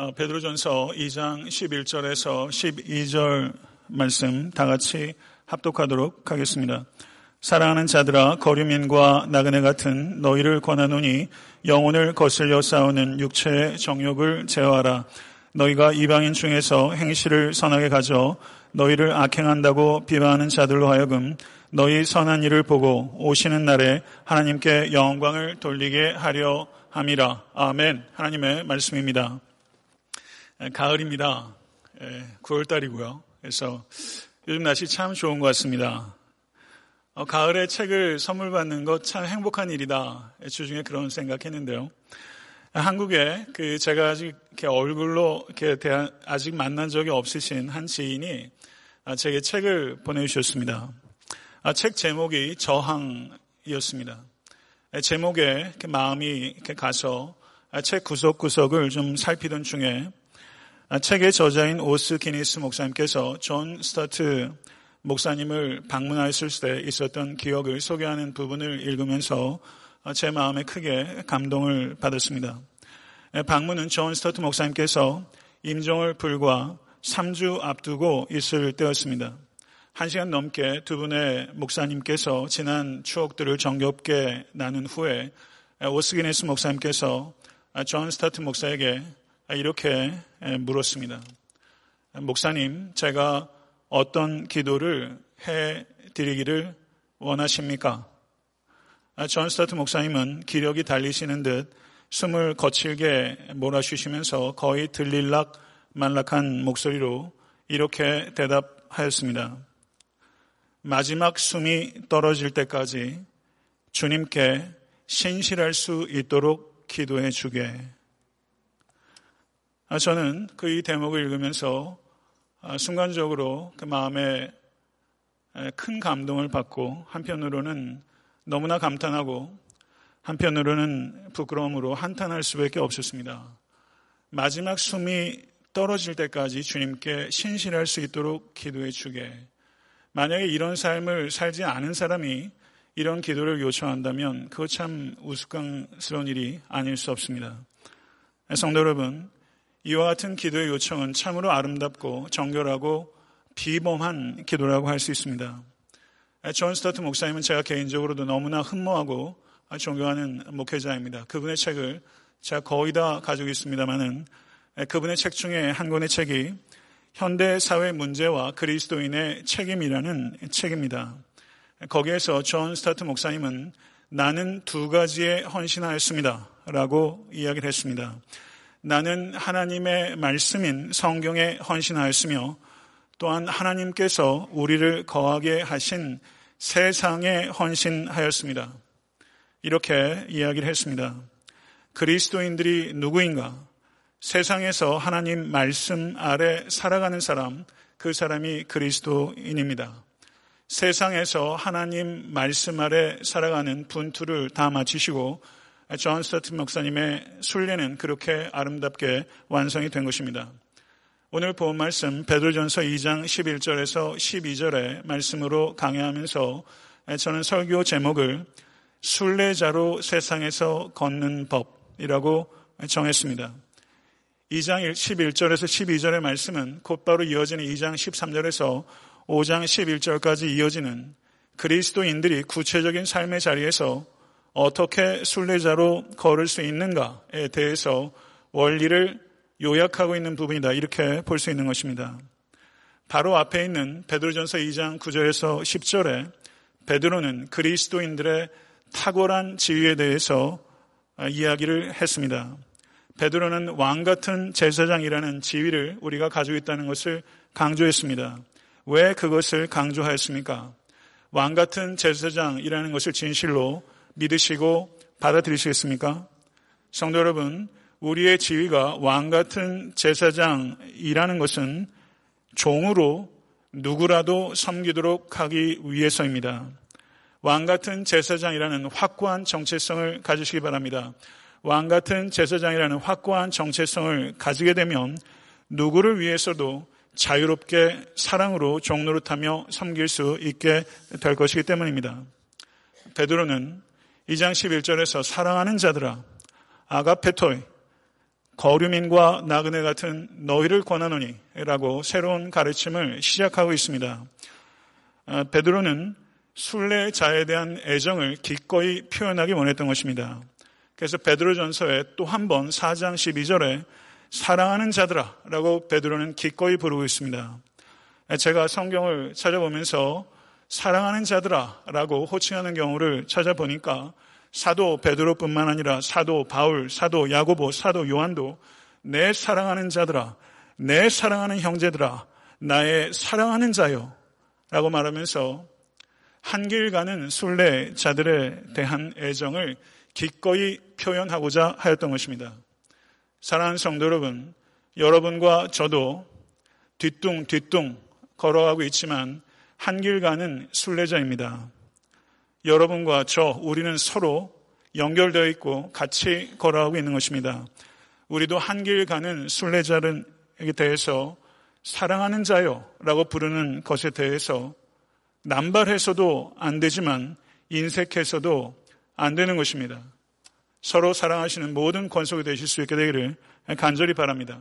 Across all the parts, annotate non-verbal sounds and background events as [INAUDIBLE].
어, 베드로전서 2장 11절에서 12절 말씀 다 같이 합독하도록 하겠습니다. 사랑하는 자들아 거류민과 나그네 같은 너희를 권하노니 영혼을 거슬려 싸우는 육체의 정욕을 제어하라. 너희가 이방인 중에서 행실을 선하게 가져 너희를 악행한다고 비방하는 자들로 하여금 너희 선한 일을 보고 오시는 날에 하나님께 영광을 돌리게 하려 함이라. 아멘. 하나님의 말씀입니다. 가을입니다. 9월달이고요. 그래서 요즘 날씨 참 좋은 것 같습니다. 어, 가을에 책을 선물 받는 것 참 행복한 일이다. 주중에 그런 생각했는데요. 한국에 그 제가 아직 이렇게 얼굴로 이렇게 대한, 아직 만난 적이 없으신 한 지인이 아, 제게 책을 보내주셨습니다. 아, 책 제목이 저항이었습니다. 제목에 마음이 이렇게 가서 책 구석구석을 좀 살피던 중에 아, 책의 저자인 오스 기니스 목사님께서 존 스토트 목사님을 방문하였을 때 있었던 기억을 소개하는 부분을 읽으면서 아, 제 마음에 크게 감동을 받았습니다. 예, 방문은 존 스토트 목사님께서 임종을 불과 3주 앞두고 있을 때였습니다. 한 시간 넘게 두 분의 목사님께서 지난 추억들을 정겹게 나눈 후에 예, 오스 기니스 목사님께서 아, 존 스토트 목사에게 이렇게 물었습니다. 목사님, 제가 어떤 기도를 해 드리기를 원하십니까? 아, 존 스토트 목사님은 기력이 달리시는 듯 숨을 거칠게 몰아쉬시면서 거의 들릴락 말락한 목소리로 이렇게 대답하였습니다. 마지막 숨이 떨어질 때까지 주님께 신실할 수 있도록 기도해 주게. 아, 저는 그 이 대목을 읽으면서 아, 순간적으로 그 마음에 큰 감동을 받고 한편으로는 너무나 감탄하고 한편으로는 부끄러움으로 한탄할 수밖에 없었습니다. 마지막 숨이 떨어질 때까지 주님께 신실할 수 있도록 기도해 주게. 만약에 이런 삶을 살지 않은 사람이 이런 기도를 요청한다면 그거 참 우스꽝스러운 일이 아닐 수 없습니다. 성도 여러분, 이와 같은 기도의 요청은 참으로 아름답고 정결하고 비범한 기도라고 할 수 있습니다. 존 스토트 목사님은 제가 개인적으로도 너무나 흠모하고 존경하는 목회자입니다. 그분의 책을 제가 거의 다 가지고 있습니다만은 그분의 책 중에 한 권의 책이 현대 사회 문제와 그리스도인의 책임이라는 책입니다. 거기에서 존 스토트 목사님은 나는 두 가지에 헌신하였습니다. 라고 이야기를 했습니다. 나는 하나님의 말씀인 성경에 헌신하였으며 또한 하나님께서 우리를 거하게 하신 세상에 헌신하였습니다. 이렇게 이야기를 했습니다. 그리스도인들이 누구인가? 세상에서 하나님 말씀 아래 살아가는 사람, 그 사람이 그리스도인입니다. 세상에서 하나님 말씀 아래 살아가는 분투를 다 마치시고 존 스타트 목사님의 순례는 그렇게 아름답게 완성이 된 것입니다. 오늘 본 말씀 베드로전서 2장 11절에서 12절의 말씀으로 강해하면서 저는 설교 제목을 순례자로 세상에서 걷는 법이라고 정했습니다. 2장 11절에서 12절의 말씀은 곧바로 이어지는 2장 13절에서 5장 11절까지 이어지는 그리스도인들이 구체적인 삶의 자리에서 어떻게 순례자로 걸을 수 있는가에 대해서 원리를 요약하고 있는 부분이다. 이렇게 볼 수 있는 것입니다. 바로 앞에 있는 베드로전서 2장 9절에서 10절에 베드로는 그리스도인들의 탁월한 지위에 대해서 이야기를 했습니다. 베드로는 왕 같은 제사장이라는 지위를 우리가 가지고 있다는 것을 강조했습니다. 왜 그것을 강조하였습니까? 왕 같은 제사장이라는 것을 진실로 믿으시고 받아들이시겠습니까? 성도 여러분, 우리의 지위가 왕 같은 제사장이라는 것은 종으로 누구라도 섬기도록 하기 위해서입니다. 왕 같은 제사장이라는 확고한 정체성을 가지시기 바랍니다. 왕 같은 제사장이라는 확고한 정체성을 가지게 되면 누구를 위해서도 자유롭게 사랑으로 종노릇하며 섬길 수 있게 될 것이기 때문입니다. 베드로는 2장 11절에서 사랑하는 자들아 아가페토이 거류민과 나그네 같은 너희를 권하노니 라고 새로운 가르침을 시작하고 있습니다. 아, 베드로는 순례자에 대한 애정을 기꺼이 표현하기 원했던 것입니다. 그래서 베드로전서에 또 한 번 4장 12절에 사랑하는 자들아 라고 베드로는 기꺼이 부르고 있습니다. 제가 성경을 찾아보면서 사랑하는 자들아 라고 호칭하는 경우를 찾아보니까 사도 베드로뿐만 아니라 사도 바울, 사도 야고보, 사도 요한도 내 사랑하는 자들아, 내 사랑하는 형제들아, 나의 사랑하는 자요 라고 말하면서 한길 가는 순례자들에 대한 애정을 기꺼이 표현하고자 하였던 것입니다. 사랑하는 성도 여러분, 여러분과 저도 뒤뚱뒤뚱 걸어가고 있지만 한길 가는 순례자입니다. 여러분과 저, 우리는 서로 연결되어 있고 같이 걸어가고 있는 것입니다. 우리도 한길 가는 순례자에게 대해서 사랑하는 자요 라고 부르는 것에 대해서 남발해서도 안 되지만 인색해서도 안 되는 것입니다. 서로 사랑하시는 모든 권속이 되실 수 있게 되기를 간절히 바랍니다.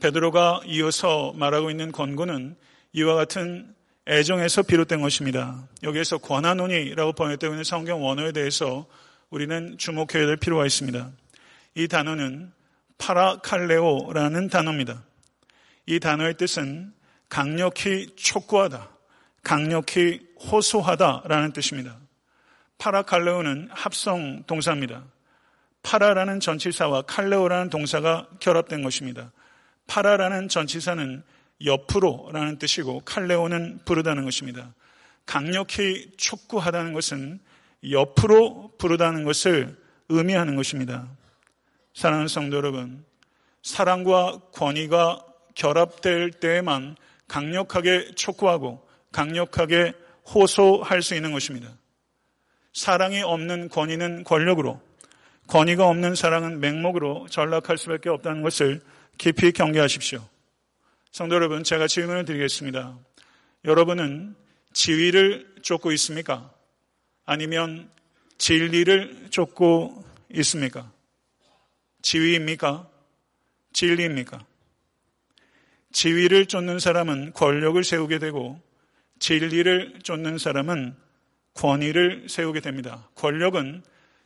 베드로가 이어서 말하고 있는 권고는 이와 같은 애정에서 비롯된 것입니다. 여기에서 권한논이라고 번역되고 있는 성경 원어에 대해서 우리는 주목해야 될 필요가 있습니다. 이 단어는 파라칼레오라는 단어입니다. 이 단어의 뜻은 강력히 촉구하다, 강력히 호소하다라는 뜻입니다. 파라칼레오는 합성 동사입니다. 파라라는 전치사와 칼레오라는 동사가 결합된 것입니다. 파라라는 전치사는 옆으로라는 뜻이고 칼레오는 부르다는 것입니다. 강력히 촉구하다는 것은 옆으로 부르다는 것을 의미하는 것입니다. 사랑하는 성도 여러분, 사랑과 권위가 결합될 때에만 강력하게 촉구하고 강력하게 호소할 수 있는 것입니다. 사랑이 없는 권위는 권력으로, 권위가 없는 사랑은 맹목으로 전락할 수밖에 없다는 것을 깊이 경계하십시오. 성도 여러분, 제가 질문을 드리겠습니다. 여러분은 지위를 쫓고 있습니까? 아니면 진리를 쫓고 있습니까? 지위입니까? 진리입니까? 지위를 쫓는 사람은 권력을 세우게 되고 진리를 쫓는 사람은 권위를 세우게 됩니다. 권력은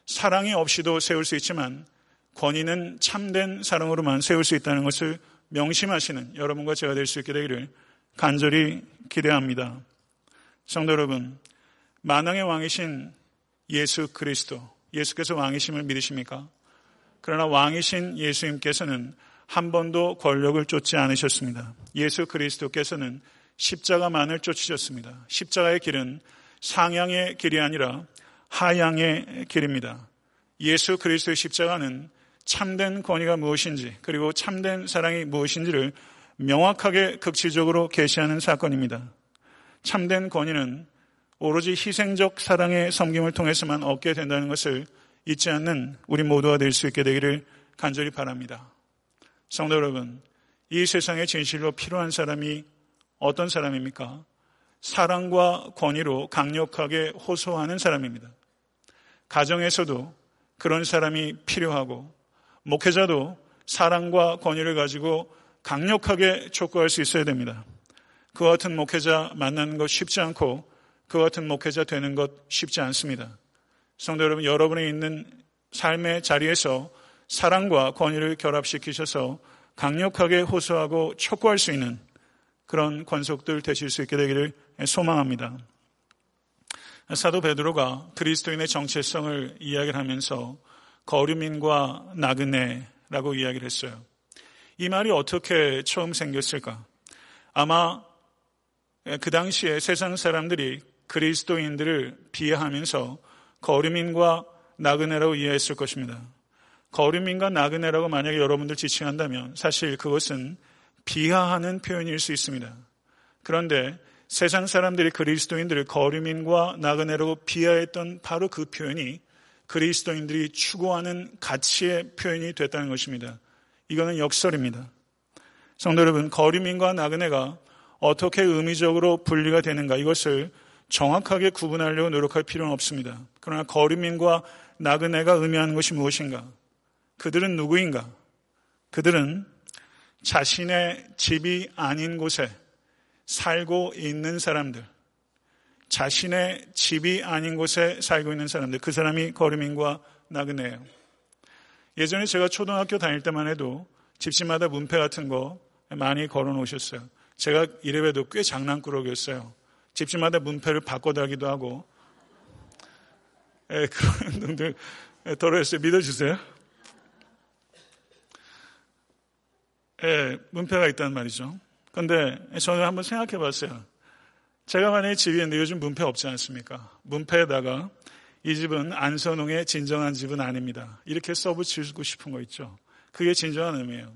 사랑이 없이도 세울 수 있지만 권위는 참된 사랑으로만 세울 수 있다는 것을 명심하시는 여러분과 제가 될 수 있게 되기를 간절히 기대합니다. 성도 여러분, 만왕의 왕이신 예수 그리스도, 예수께서 왕이심을 믿으십니까? 그러나 왕이신 예수님께서는 한 번도 권력을 쫓지 않으셨습니다. 예수 그리스도께서는 십자가만을 쫓으셨습니다. 십자가의 길은 상향의 길이 아니라 하향의 길입니다. 예수 그리스도의 십자가는 참된 권위가 무엇인지 그리고 참된 사랑이 무엇인지를 명확하게 극치적으로 계시하는 사건입니다. 참된 권위는 오로지 희생적 사랑의 섬김을 통해서만 얻게 된다는 것을 잊지 않는 우리 모두가 될 수 있게 되기를 간절히 바랍니다. 성도 여러분, 이 세상에 진실로 필요한 사람이 어떤 사람입니까? 사랑과 권위로 강력하게 호소하는 사람입니다. 가정에서도 그런 사람이 필요하고 목회자도 사랑과 권위를 가지고 강력하게 촉구할 수 있어야 됩니다. 그 같은 목회자 만나는 것 쉽지 않고 그 같은 목회자 되는 것 쉽지 않습니다. 성도 여러분, 여러분이 있는 삶의 자리에서 사랑과 권위를 결합시키셔서 강력하게 호소하고 촉구할 수 있는 그런 권속들 되실 수 있게 되기를 소망합니다. 사도 베드로가 그리스도인의 정체성을 이야기를 하면서 거류민과 나그네라고 이야기를 했어요. 이 말이 어떻게 처음 생겼을까? 아마 그 당시에 세상 사람들이 그리스도인들을 비하하면서 거류민과 나그네라고 이해했을 것입니다. 거류민과 나그네라고 만약에 여러분들 지칭한다면 사실 그것은 비하하는 표현일 수 있습니다. 그런데 세상 사람들이 그리스도인들을 거류민과 나그네라고 비하했던 바로 그 표현이 그리스도인들이 추구하는 가치의 표현이 됐다는 것입니다. 이거는 역설입니다. 성도 여러분, 거리민과 나그네가 어떻게 의미적으로 분리가 되는가 이것을 정확하게 구분하려고 노력할 필요는 없습니다. 그러나 거리민과 나그네가 의미하는 것이 무엇인가? 그들은 누구인가? 그들은 자신의 집이 아닌 곳에 살고 있는 사람들, 자신의 집이 아닌 곳에 살고 있는 사람들, 그 사람이 거름인과 나그네예요. 예전에 제가 초등학교 다닐 때만 해도 집집마다 문패 같은 거 많이 걸어 놓으셨어요. 제가 이래봬도 꽤 장난꾸러기였어요. 집집마다 문패를 바꿔 달기도 하고, 에, 그런 [LAUGHS] 놈들 더러웠어요. 믿어주세요. 에, 문패가 있다는 말이죠. 근데 저는 한번 생각해 봤어요. 제가 만약에 집이 있는데 요즘 문패 없지 않습니까? 문패에다가 이 집은 안선홍의 진정한 집은 아닙니다. 이렇게 써붙이고 싶은 거 있죠. 그게 진정한 의미예요.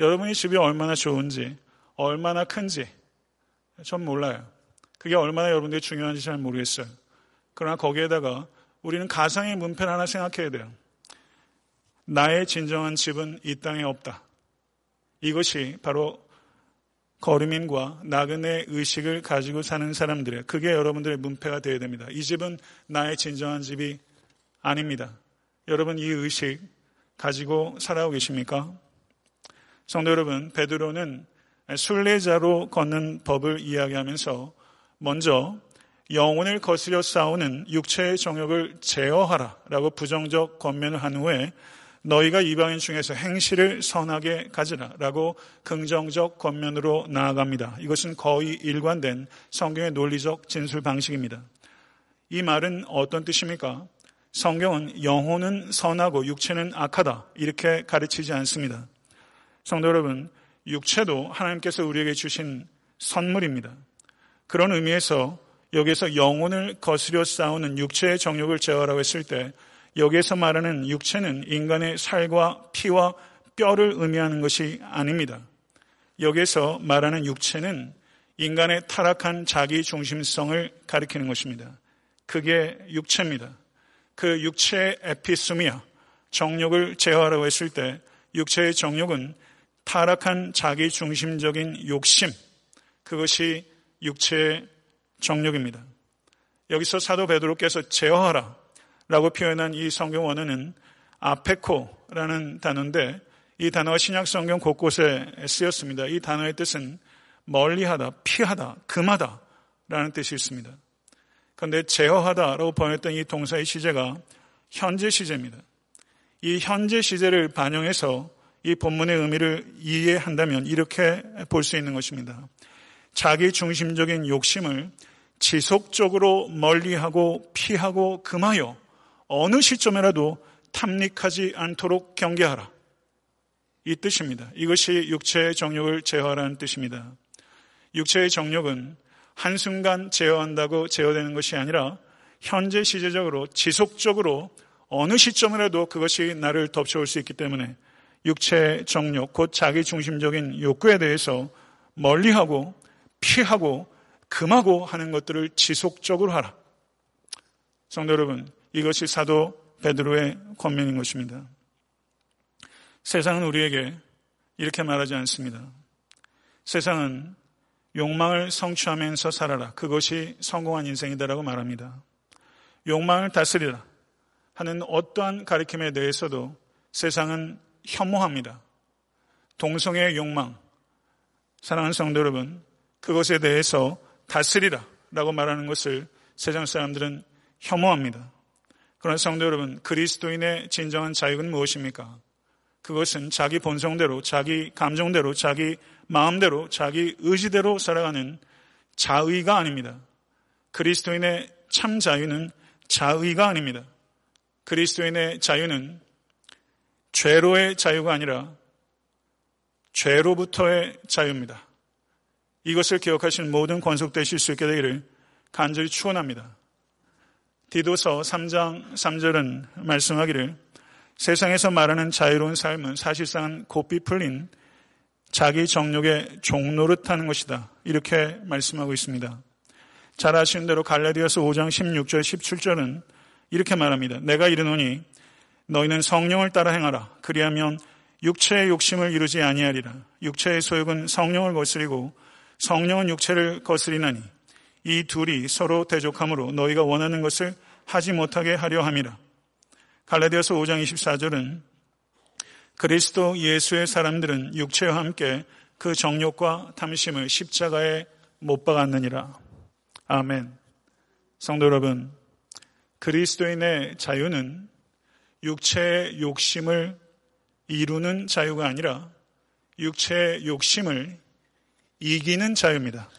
여러분이 집이 얼마나 좋은지, 얼마나 큰지, 전 몰라요. 그게 얼마나 여러분들이 중요한지 잘 모르겠어요. 그러나 거기에다가 우리는 가상의 문패를 하나 생각해야 돼요. 나의 진정한 집은 이 땅에 없다. 이것이 바로 거름인과 나그네 의식을 가지고 사는 사람들의 그게 여러분들의 문패가 되어야 됩니다. 이 집은 나의 진정한 집이 아닙니다. 여러분 이 의식 가지고 살아오고 계십니까? 성도 여러분, 베드로는 순례자로 걷는 법을 이야기하면서 먼저 영혼을 거스려 싸우는 육체의 정욕을 제어하라라고 부정적 권면을 한 후에 너희가 이방인 중에서 행실을 선하게 가지라라고 긍정적 겉면으로 나아갑니다. 이것은 거의 일관된 성경의 논리적 진술 방식입니다. 이 말은 어떤 뜻입니까? 성경은 영혼은 선하고 육체는 악하다 이렇게 가르치지 않습니다. 성도 여러분, 육체도 하나님께서 우리에게 주신 선물입니다. 그런 의미에서 여기에서 영혼을 거스려 싸우는 육체의 정욕을 제어하라고 했을 때 여기에서 말하는 육체는 인간의 살과 피와 뼈를 의미하는 것이 아닙니다. 여기에서 말하는 육체는 인간의 타락한 자기 중심성을 가리키는 것입니다. 그게 육체입니다. 그 육체의 에피스미아, 정욕을 제어하라고 했을 때 육체의 정욕은 타락한 자기 중심적인 욕심, 그것이 육체의 정욕입니다. 여기서 사도 베드로께서 제어하라 라고 표현한 이 성경 원어는 아페코라는 단어인데 이 단어가 신약 성경 곳곳에 쓰였습니다. 이 단어의 뜻은 멀리하다, 피하다, 금하다 라는 뜻이 있습니다. 그런데 제어하다라고 번역했던 이 동사의 시제가 현재 시제입니다. 이 현재 시제를 반영해서 이 본문의 의미를 이해한다면 이렇게 볼 수 있는 것입니다. 자기 중심적인 욕심을 지속적으로 멀리하고 피하고 금하여 어느 시점에라도 탐닉하지 않도록 경계하라. 이 뜻입니다. 이것이 육체의 정욕을 제어하라는 뜻입니다. 육체의 정욕은 한순간 제어한다고 제어되는 것이 아니라 현재 시제적으로 지속적으로 어느 시점이라도 그것이 나를 덮쳐올 수 있기 때문에 육체의 정욕, 곧 자기 중심적인 욕구에 대해서 멀리하고 피하고 금하고 하는 것들을 지속적으로 하라. 성도 여러분, 이것이 사도 베드로의 권면인 것입니다. 세상은 우리에게 이렇게 말하지 않습니다. 세상은 욕망을 성취하면서 살아라. 그것이 성공한 인생이다라고 말합니다. 욕망을 다스리라 하는 어떠한 가르침에 대해서도 세상은 혐오합니다. 동성애의 욕망, 사랑하는 성도 여러분, 그것에 대해서 다스리라 라고 말하는 것을 세상 사람들은 혐오합니다. 그러나 성도 여러분, 그리스도인의 진정한 자유는 무엇입니까? 그것은 자기 본성대로, 자기 감정대로, 자기 마음대로, 자기 의지대로 살아가는 자의가 아닙니다. 그리스도인의 참 자유는 자의가 아닙니다. 그리스도인의 자유는 죄로의 자유가 아니라 죄로부터의 자유입니다. 이것을 기억하신 모든 권속되실 수 있게 되기를 간절히 축원합니다. 디도서 3장 3절은 말씀하기를 세상에서 말하는 자유로운 삶은 사실상 고삐 풀린 자기 정욕의 종노릇하는 것이다. 이렇게 말씀하고 있습니다. 잘 아시는 대로 갈라디아서 5장 16절 17절은 이렇게 말합니다. 내가 이르노니 너희는 성령을 따라 행하라. 그리하면 육체의 욕심을 이루지 아니하리라. 육체의 소욕은 성령을 거스리고 성령은 육체를 거스리나니 이 둘이 서로 대적함으로 너희가 원하는 것을 하지 못하게 하려 함이라. 갈라디아서 5장 24절은 그리스도 예수의 사람들은 육체와 함께 그 정욕과 탐심을 십자가에 못 박았느니라. 아멘. 성도 여러분, 그리스도인의 자유는 육체의 욕심을 이루는 자유가 아니라 육체의 욕심을 이기는 자유입니다.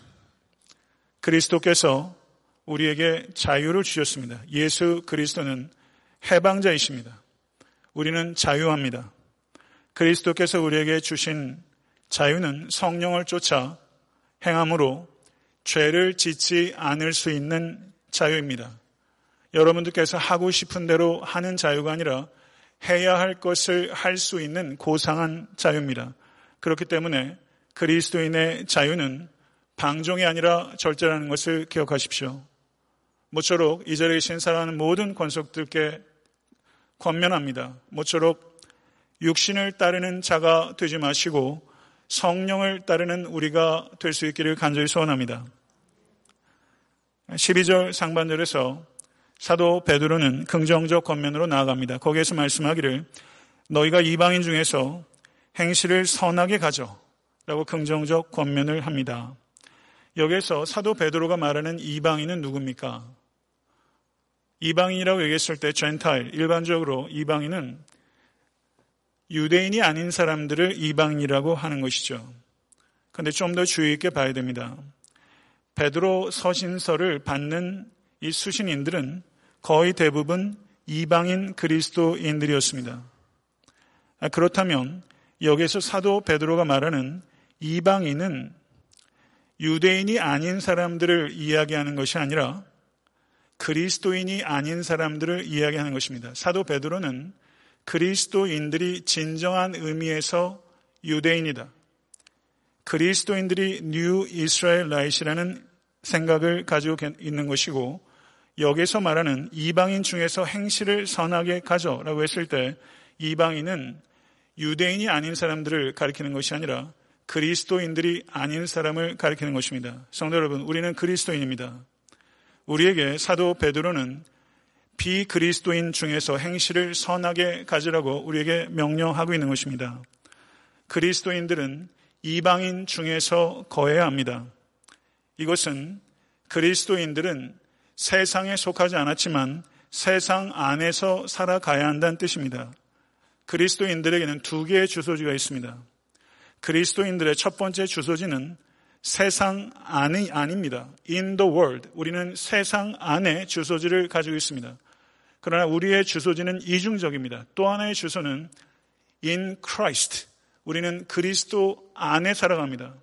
그리스도께서 우리에게 자유를 주셨습니다. 예수 그리스도는 해방자이십니다. 우리는 자유합니다. 그리스도께서 우리에게 주신 자유는 성령을 쫓아 행함으로 죄를 짓지 않을 수 있는 자유입니다. 여러분들께서 하고 싶은 대로 하는 자유가 아니라 해야 할 것을 할 수 있는 고상한 자유입니다. 그렇기 때문에 그리스도인의 자유는 방종이 아니라 절제라는 것을 기억하십시오. 모쪼록 이 자리에 계신 사랑하는 모든 권속들께 권면합니다. 모쪼록 육신을 따르는 자가 되지 마시고 성령을 따르는 우리가 될 수 있기를 간절히 소원합니다. 12절 상반절에서 사도 베드로는 긍정적 권면으로 나아갑니다. 거기에서 말씀하기를 너희가 이방인 중에서 행실을 선하게 가져 라고 긍정적 권면을 합니다. 여기에서 사도 베드로가 말하는 이방인은 누굽니까? 이방인이라고 얘기했을 때 젠타일, 일반적으로 이방인은 유대인이 아닌 사람들을 이방인이라고 하는 것이죠. 그런데 좀 더 주의 있게 봐야 됩니다. 베드로 서신서를 받는 이 수신인들은 거의 대부분 이방인 그리스도인들이었습니다. 아, 그렇다면 여기서 사도 베드로가 말하는 이방인은 유대인이 아닌 사람들을 이야기하는 것이 아니라 그리스도인이 아닌 사람들을 이야기하는 것입니다. 사도 베드로는 그리스도인들이 진정한 의미에서 유대인이다. 그리스도인들이 New Israelites라는 생각을 가지고 있는 것이고 여기서 말하는 이방인 중에서 행실을 선하게 가져라고 했을 때 이방인은 유대인이 아닌 사람들을 가리키는 것이 아니라 그리스도인들이 아닌 사람을 가리키는 것입니다. 성도 여러분, 우리는 그리스도인입니다. 우리에게 사도 베드로는 비그리스도인 중에서 행실을 선하게 가지라고 우리에게 명령하고 있는 것입니다. 그리스도인들은 이방인 중에서 거해야 합니다. 이것은 그리스도인들은 세상에 속하지 않았지만 세상 안에서 살아가야 한다는 뜻입니다. 그리스도인들에게는 두 개의 주소지가 있습니다. 그리스도인들의 첫 번째 주소지는 세상 안이 아닙니다. In the world. 우리는 세상 안에 주소지를 가지고 있습니다. 그러나 우리의 주소지는 이중적입니다. 또 하나의 주소는 in Christ. 우리는 그리스도 안에 살아갑니다.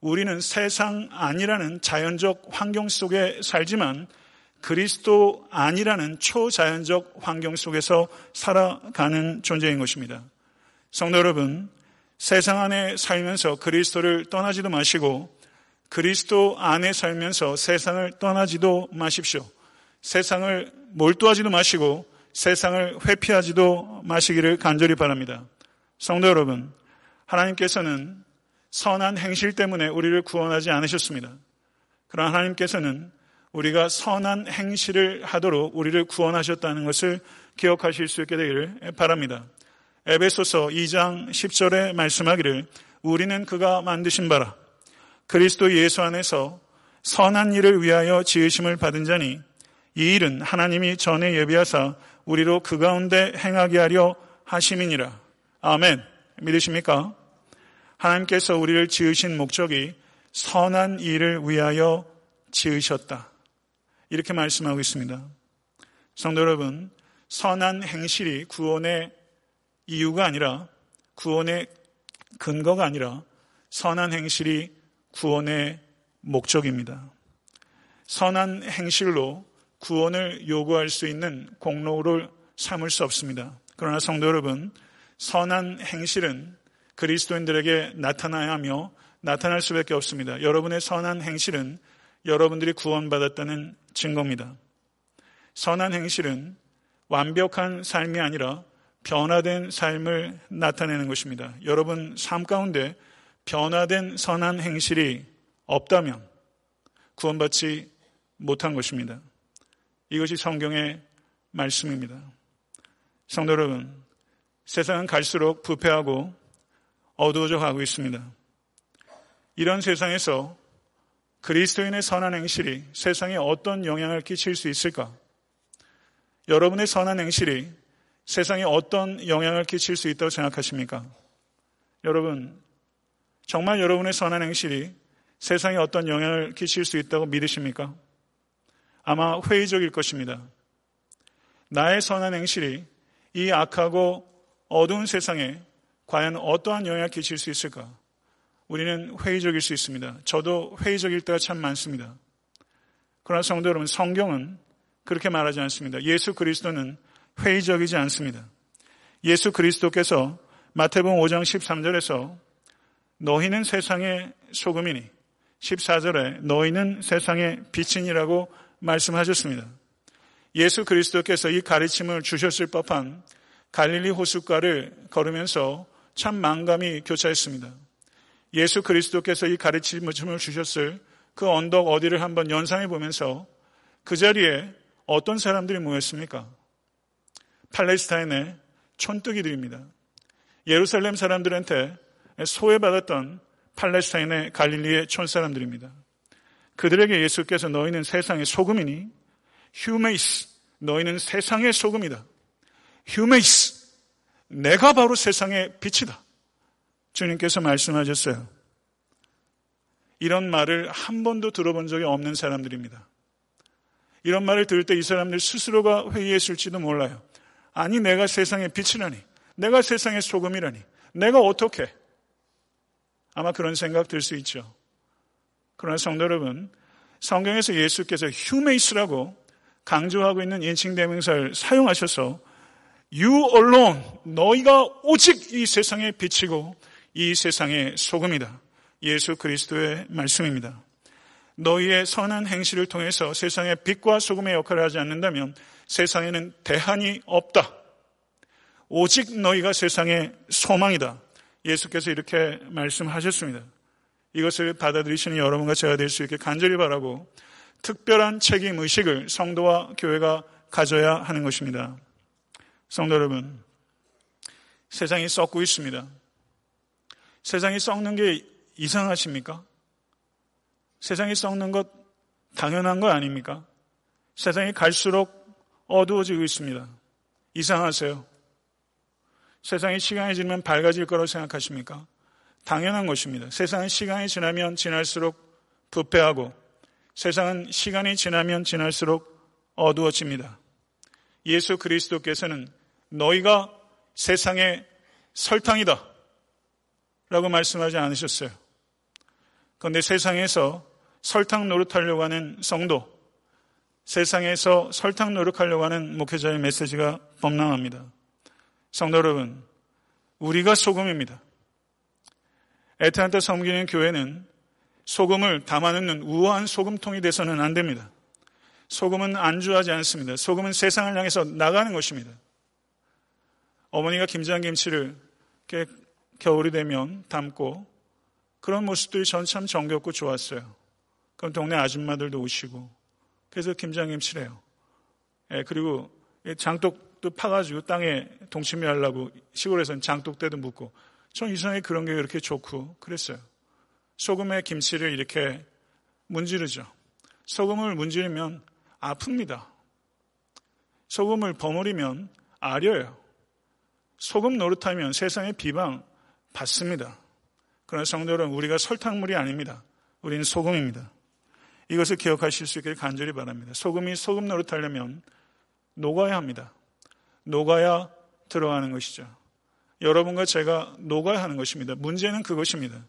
우리는 세상 안이라는 자연적 환경 속에 살지만 그리스도 안이라는 초자연적 환경 속에서 살아가는 존재인 것입니다. 성도 여러분, 세상 안에 살면서 그리스도를 떠나지도 마시고 그리스도 안에 살면서 세상을 떠나지도 마십시오. 세상을 몰두하지도 마시고 세상을 회피하지도 마시기를 간절히 바랍니다. 성도 여러분, 하나님께서는 선한 행실 때문에 우리를 구원하지 않으셨습니다. 그러나 하나님께서는 우리가 선한 행실을 하도록 우리를 구원하셨다는 것을 기억하실 수 있게 되기를 바랍니다. 에베소서 2장 10절에 말씀하기를 우리는 그가 만드신 바라 그리스도 예수 안에서 선한 일을 위하여 지으심을 받은 자니 이 일은 하나님이 전에 예비하사 우리로 그 가운데 행하게 하려 하심이니라. 아멘. 믿으십니까? 하나님께서 우리를 지으신 목적이 선한 일을 위하여 지으셨다. 이렇게 말씀하고 있습니다. 성도 여러분, 선한 행실이 구원의 이유가 아니라 구원의 근거가 아니라 선한 행실이 구원의 목적입니다. 선한 행실로 구원을 요구할 수 있는 공로를 삼을 수 없습니다. 그러나 성도 여러분, 선한 행실은 그리스도인들에게 나타나야 하며 나타날 수밖에 없습니다. 여러분의 선한 행실은 여러분들이 구원받았다는 증거입니다. 선한 행실은 완벽한 삶이 아니라 변화된 삶을 나타내는 것입니다. 여러분 삶 가운데 변화된 선한 행실이 없다면 구원받지 못한 것입니다. 이것이 성경의 말씀입니다. 성도 여러분, 세상은 갈수록 부패하고 어두워져 가고 있습니다. 이런 세상에서 그리스도인의 선한 행실이 세상에 어떤 영향을 끼칠 수 있을까? 여러분의 선한 행실이 세상에 어떤 영향을 끼칠 수 있다고 생각하십니까? 여러분, 정말 여러분의 선한 행실이 세상에 어떤 영향을 끼칠 수 있다고 믿으십니까? 아마 회의적일 것입니다. 나의 선한 행실이 이 악하고 어두운 세상에 과연 어떠한 영향을 끼칠 수 있을까? 우리는 회의적일 수 있습니다. 저도 회의적일 때가 참 많습니다. 그러나 성도 여러분, 성경은 그렇게 말하지 않습니다. 예수 그리스도는 회의적이지 않습니다. 예수 그리스도께서 마태복음 5장 13절에서 너희는 세상의 소금이니 14절에 너희는 세상의 빛이니라고 말씀하셨습니다. 예수 그리스도께서 이 가르침을 주셨을 법한 갈릴리 호숫가를 걸으면서 참 망감이 교차했습니다. 예수 그리스도께서 이 가르침을 주셨을 그 언덕 어디를 한번 연상해 보면서 그 자리에 어떤 사람들이 모였습니까? 팔레스타인의 촌뜨기들입니다. 예루살렘 사람들한테 소외받았던 팔레스타인의 갈릴리의 촌사람들입니다. 그들에게 예수께서 너희는 세상의 소금이니 휴메이스 너희는 세상의 소금이다. 휴메이스 내가 바로 세상의 빛이다. 주님께서 말씀하셨어요. 이런 말을 한 번도 들어본 적이 없는 사람들입니다. 이런 말을 들을 때 이 사람들 스스로가 회의했을지도 몰라요. 아니, 내가 세상의 빛이라니. 내가 세상의 소금이라니. 내가 어떻게? 아마 그런 생각 들 수 있죠. 그러나 성도 여러분, 성경에서 예수께서 휴메이스라고 강조하고 있는 인칭 대명사를 사용하셔서 You alone, 너희가 오직 이 세상의 빛이고 이 세상의 소금이다. 예수 그리스도의 말씀입니다. 너희의 선한 행실을 통해서 세상의 빛과 소금의 역할을 하지 않는다면 세상에는 대한이 없다. 오직 너희가 세상의 소망이다. 예수께서 이렇게 말씀하셨습니다. 이것을 받아들이시는 여러분과 제가 될 수 있게 간절히 바라고 특별한 책임 의식을 성도와 교회가 가져야 하는 것입니다. 성도 여러분, 세상이 썩고 있습니다. 세상이 썩는 게 이상하십니까? 세상이 썩는 것 당연한 거 아닙니까? 세상이 갈수록 어두워지고 있습니다. 이상하세요? 세상이 시간이 지나면 밝아질 거라고 생각하십니까? 당연한 것입니다. 세상은 시간이 지나면 지날수록 부패하고 세상은 시간이 지나면 지날수록 어두워집니다. 예수 그리스도께서는 너희가 세상의 설탕이다. 라고 말씀하지 않으셨어요. 그런데 세상에서 설탕 노릇하려고 하는 성도, 세상에서 설탕 노력하려고 하는 목회자의 메시지가 범람합니다. 성도 여러분, 우리가 소금입니다. 에트한테 섬기는 교회는 소금을 담아놓는 우아한 소금통이 돼서는 안 됩니다. 소금은 안주하지 않습니다. 소금은 세상을 향해서 나가는 것입니다. 어머니가 김장김치를 겨울이 되면 담고 그런 모습들이 전 참 정겹고 좋았어요. 그럼 동네 아줌마들도 오시고 그래서 김장김치래요. 예, 그리고 장독도 파가지고 땅에 동치미 하려고 시골에서는 장독대도 묻고 전 이상하게 그런 게 그렇게 좋고 그랬어요. 소금에 김치를 이렇게 문지르죠. 소금을 문지르면 아픕니다. 소금을 버무리면 아려요. 소금 노릇하면 세상의 비방 받습니다. 그러나 성도 여러분, 우리가 설탕물이 아닙니다. 우리는 소금입니다. 이것을 기억하실 수 있기를 간절히 바랍니다. 소금이 소금 노릇하려면 녹아야 합니다. 녹아야 들어가는 것이죠. 여러분과 제가 녹아야 하는 것입니다. 문제는 그것입니다.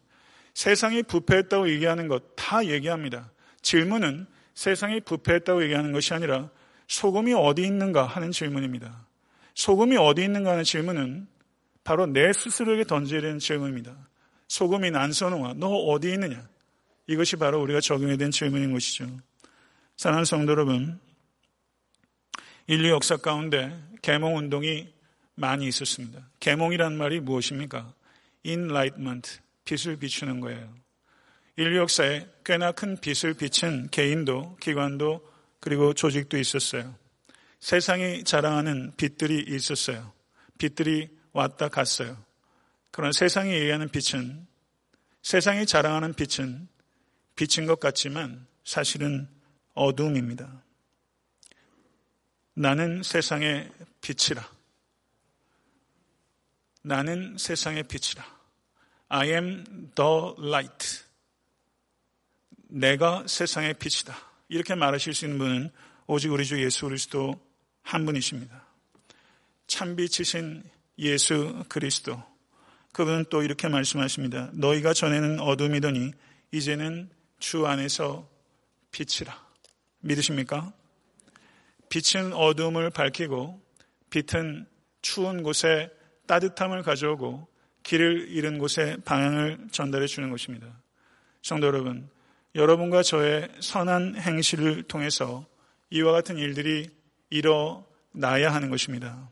세상이 부패했다고 얘기하는 것 다 얘기합니다. 질문은 세상이 부패했다고 얘기하는 것이 아니라 소금이 어디 있는가 하는 질문입니다. 소금이 어디 있는가 하는 질문은 바로 내 스스로에게 던져야 되는 질문입니다. 소금이 난선호와 너 어디 있느냐? 이것이 바로 우리가 적용해야 되는 질문인 것이죠. 사랑하는 성도 여러분, 인류 역사 가운데 계몽 운동이 많이 있었습니다. 계몽이란 말이 무엇입니까? enlightenment, 빛을 비추는 거예요. 인류 역사에 꽤나 큰 빛을 비친 개인도, 기관도, 그리고 조직도 있었어요. 세상이 자랑하는 빛들이 있었어요. 빛들이 왔다 갔어요. 그런 세상이 얘기하는 빛은 세상이 자랑하는 빛은 빛인 것 같지만 사실은 어두움입니다. 나는 세상의 빛이라. 나는 세상의 빛이라. I am the light. 내가 세상의 빛이다. 이렇게 말하실 수 있는 분은 오직 우리 주 예수 그리스도 한 분이십니다. 참빛이신 예수 그리스도. 그분은 또 이렇게 말씀하십니다. 너희가 전에는 어둠이더니 이제는 주 안에서 빛이라. 믿으십니까? 빛은 어둠을 밝히고 빛은 추운 곳에 따뜻함을 가져오고 길을 잃은 곳에 방향을 전달해 주는 것입니다. 성도 여러분, 여러분과 저의 선한 행실을 통해서 이와 같은 일들이 일어나야 하는 것입니다.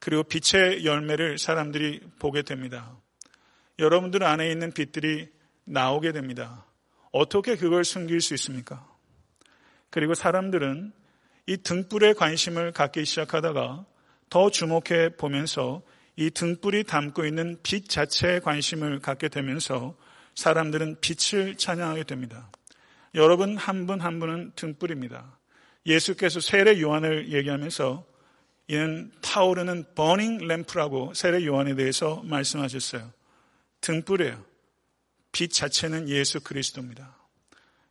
그리고 빛의 열매를 사람들이 보게 됩니다. 여러분들 안에 있는 빛들이 나오게 됩니다. 어떻게 그걸 숨길 수 있습니까? 그리고 사람들은 이 등불에 관심을 갖기 시작하다가 더 주목해 보면서 이 등불이 담고 있는 빛 자체에 관심을 갖게 되면서 사람들은 빛을 찬양하게 됩니다. 여러분 한 분한 한 분은 등불입니다. 예수께서 세례 요한을 얘기하면서 이는 타오르는 버닝 램프라고 세례 요한에 대해서 말씀하셨어요. 등불이에요. 빛 자체는 예수 그리스도입니다.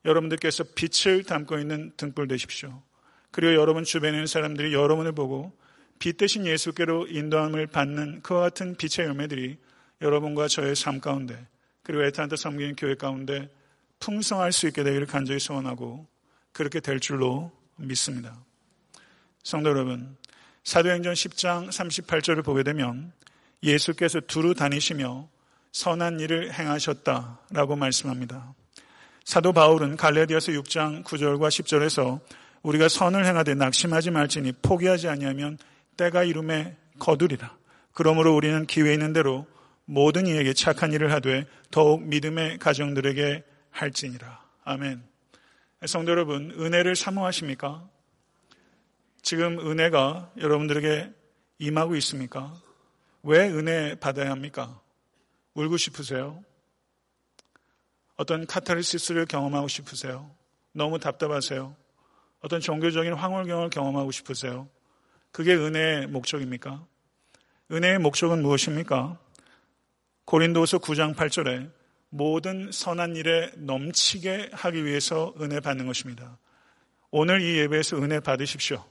여러분들께서 빛을 담고 있는 등불 되십시오. 그리고 여러분 주변에 있는 사람들이 여러분을 보고 빛 대신 예수께로 인도함을 받는 그와 같은 빛의 열매들이 여러분과 저의 삶 가운데 그리고 애타한테 섬기는 교회 가운데 풍성할 수 있게 되기를 간절히 소원하고 그렇게 될 줄로 믿습니다. 성도 여러분, 사도행전 10장 38절을 보게 되면 예수께서 두루 다니시며 선한 일을 행하셨다라고 말씀합니다. 사도 바울은 갈레디아서 6장 9절과 10절에서 우리가 선을 행하되 낙심하지 말지니 포기하지 아니하면 때가 이름에 거두리라. 그러므로 우리는 기회 있는 대로 모든 이에게 착한 일을 하되 더욱 믿음의 가정들에게 할지니라. 아멘. 성도 여러분, 은혜를 사모하십니까? 지금 은혜가 여러분들에게 임하고 있습니까? 왜 은혜 받아야 합니까? 울고 싶으세요? 어떤 카타르시스를 경험하고 싶으세요? 너무 답답하세요? 어떤 종교적인 황홀경을 경험하고 싶으세요? 그게 은혜의 목적입니까? 은혜의 목적은 무엇입니까? 고린도서 9장 8절에 모든 선한 일에 넘치게 하기 위해서 은혜 받는 것입니다. 오늘 이 예배에서 은혜 받으십시오.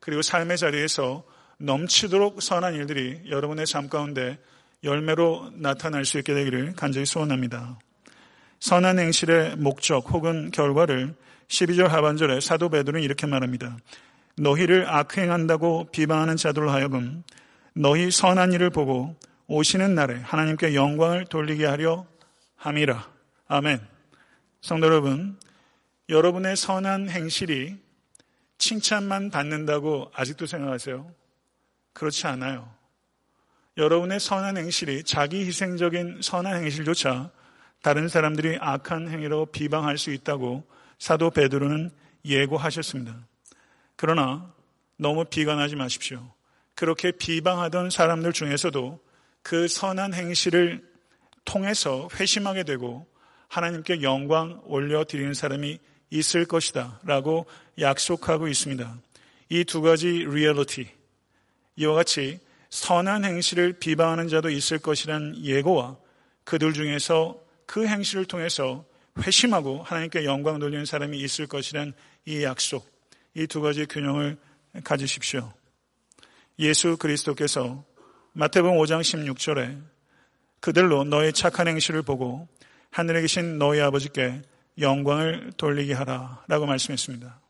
그리고 삶의 자리에서 넘치도록 선한 일들이 여러분의 삶 가운데 열매로 나타날 수 있게 되기를 간절히 소원합니다. 선한 행실의 목적 혹은 결과를 12절 하반절에 사도 베드로는 이렇게 말합니다. 너희를 악행한다고 비방하는 자들로 하여금 너희 선한 일을 보고 오시는 날에 하나님께 영광을 돌리게 하려 함이라. 아멘. 성도 여러분, 여러분의 선한 행실이 칭찬만 받는다고 아직도 생각하세요? 그렇지 않아요. 여러분의 선한 행실이 자기 희생적인 선한 행실조차 다른 사람들이 악한 행위로 비방할 수 있다고 사도 베드로는 예고하셨습니다. 그러나 너무 비관하지 마십시오. 그렇게 비방하던 사람들 중에서도 그 선한 행실을 통해서 회심하게 되고 하나님께 영광 올려드리는 사람이 있을 것이다 라고 약속하고 있습니다. 이 두 가지 리얼리티, 이와 같이 선한 행실을 비방하는 자도 있을 것이란 예고와 그들 중에서 그 행실을 통해서 회심하고 하나님께 영광 돌리는 사람이 있을 것이란 이 약속, 이 두 가지 균형을 가지십시오. 예수 그리스도께서 마태복음 5장 16절에 그들로 너의 착한 행실을 보고 하늘에 계신 너희 아버지께 영광을 돌리게 하라 라고 말씀했습니다.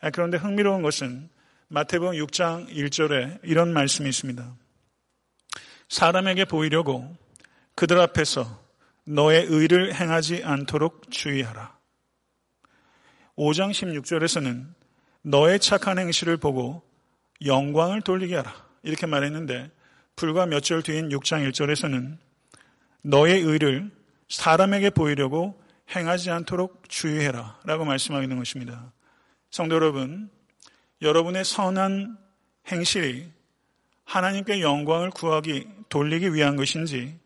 아, 그런데 흥미로운 것은 마태복음 6장 1절에 이런 말씀이 있습니다. 사람에게 보이려고 그들 앞에서 너의 의를 행하지 않도록 주의하라. 5장 16절에서는 너의 착한 행실을 보고 영광을 돌리게 하라. 이렇게 말했는데 불과 몇 절 뒤인 6장 1절에서는 너의 의를 사람에게 보이려고 행하지 않도록 주의해라. 라고 말씀하고 있는 것입니다. 성도 여러분, 여러분의 선한 행실이 하나님께 영광을 구하기, 돌리기 위한 것인지,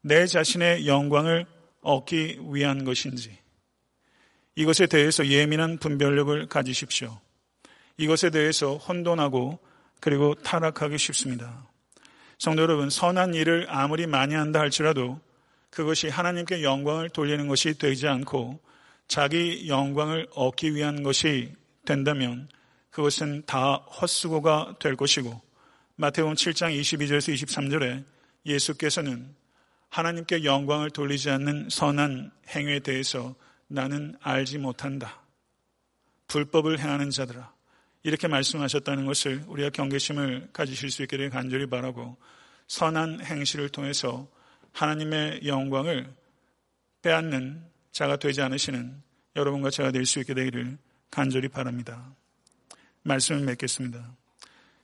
내 자신의 영광을 얻기 위한 것인지, 이것에 대해서 예민한 분별력을 가지십시오. 이것에 대해서 혼돈하고 그리고 타락하기 쉽습니다. 성도 여러분, 선한 일을 아무리 많이 한다 할지라도 그것이 하나님께 영광을 돌리는 것이 되지 않고 자기 영광을 얻기 위한 것이 된다면 그것은 다 헛수고가 될 것이고 마태복음 7장 22절에서 23절에 예수께서는 하나님께 영광을 돌리지 않는 선한 행위에 대해서 나는 알지 못한다. 불법을 행하는 자들아. 이렇게 말씀하셨다는 것을 우리가 경계심을 가지실 수 있게 되길 간절히 바라고 선한 행실을 통해서 하나님의 영광을 빼앗는 자가 되지 않으시는 여러분과 제가 될 수 있게 되기를 간절히 바랍니다. 말씀을 맺겠습니다.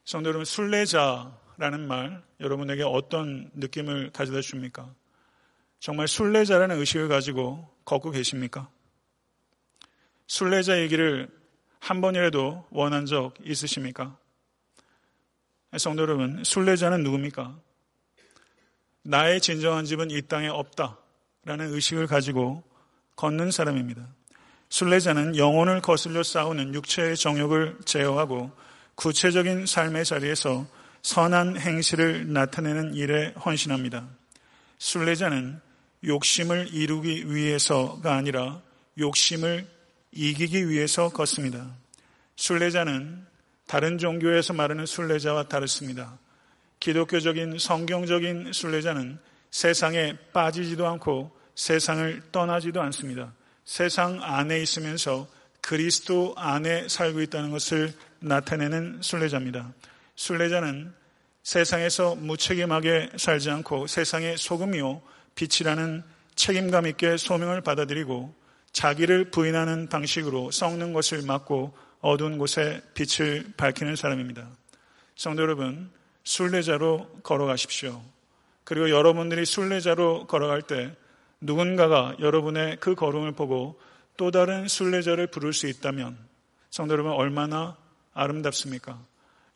성도 여러분, 순례자라는 말 여러분에게 어떤 느낌을 가져다 줍니까? 정말 순례자라는 의식을 가지고 걷고 계십니까? 순례자 얘기를 한 번이라도 원한 적 있으십니까? 성도 여러분, 순례자는 누굽니까? 나의 진정한 집은 이 땅에 없다 라는 의식을 가지고 걷는 사람입니다. 순례자는 영혼을 거슬려 싸우는 육체의 정욕을 제어하고 구체적인 삶의 자리에서 선한 행실을 나타내는 일에 헌신합니다. 순례자는 욕심을 이루기 위해서가 아니라 욕심을 이기기 위해서 걷습니다. 순례자는 다른 종교에서 말하는 순례자와 다릅니다. 기독교적인 성경적인 순례자는 세상에 빠지지도 않고 세상을 떠나지도 않습니다. 세상 안에 있으면서 그리스도 안에 살고 있다는 것을 나타내는 순례자입니다. 순례자는 세상에서 무책임하게 살지 않고 세상의 소금이요 빛이라는 책임감 있게 소명을 받아들이고 자기를 부인하는 방식으로 썩는 것을 막고 어두운 곳에 빛을 밝히는 사람입니다. 성도 여러분, 순례자로 걸어가십시오. 그리고 여러분들이 순례자로 걸어갈 때 누군가가 여러분의 그 걸음을 보고 또 다른 순례자를 부를 수 있다면 성도 여러분 얼마나 아름답습니까?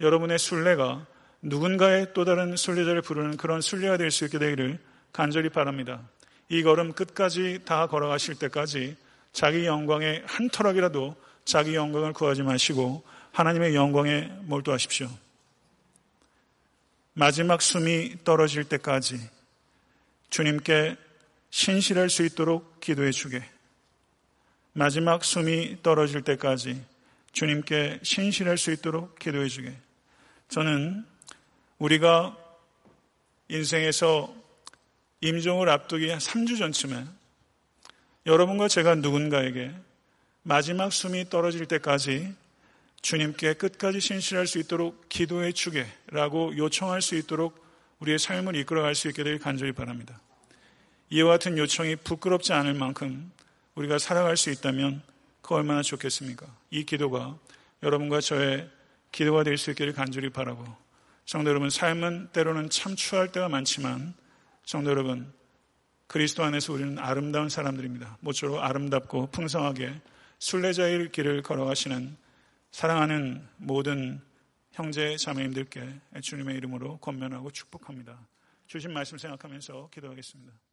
여러분의 순례가 누군가의 또 다른 순례자를 부르는 그런 순례가 될 수 있게 되기를 간절히 바랍니다. 이 걸음 끝까지 다 걸어가실 때까지 자기 영광의 한 터락이라도 자기 영광을 구하지 마시고 하나님의 영광에 몰두하십시오. 마지막 숨이 떨어질 때까지 주님께 신실할 수 있도록 기도해 주게. 마지막 숨이 떨어질 때까지 주님께 신실할 수 있도록 기도해 주게. 저는 우리가 인생에서 임종을 앞두기 한 3주 전쯤에 여러분과 제가 누군가에게 마지막 숨이 떨어질 때까지 주님께 끝까지 신실할 수 있도록 기도해 주게 라고 요청할 수 있도록 우리의 삶을 이끌어갈 수 있게 되길 간절히 바랍니다. 이와 같은 요청이 부끄럽지 않을 만큼 우리가 살아갈 수 있다면 그 얼마나 좋겠습니까? 이 기도가 여러분과 저의 기도가 될 수 있기를 간절히 바라고 성도 여러분 삶은 때로는 참 추할 때가 많지만 성도 여러분 그리스도 안에서 우리는 아름다운 사람들입니다. 모쪼록 아름답고 풍성하게 순례자의 길을 걸어가시는 사랑하는 모든 형제 자매님들께 주님의 이름으로 권면하고 축복합니다. 주신 말씀 생각하면서 기도하겠습니다.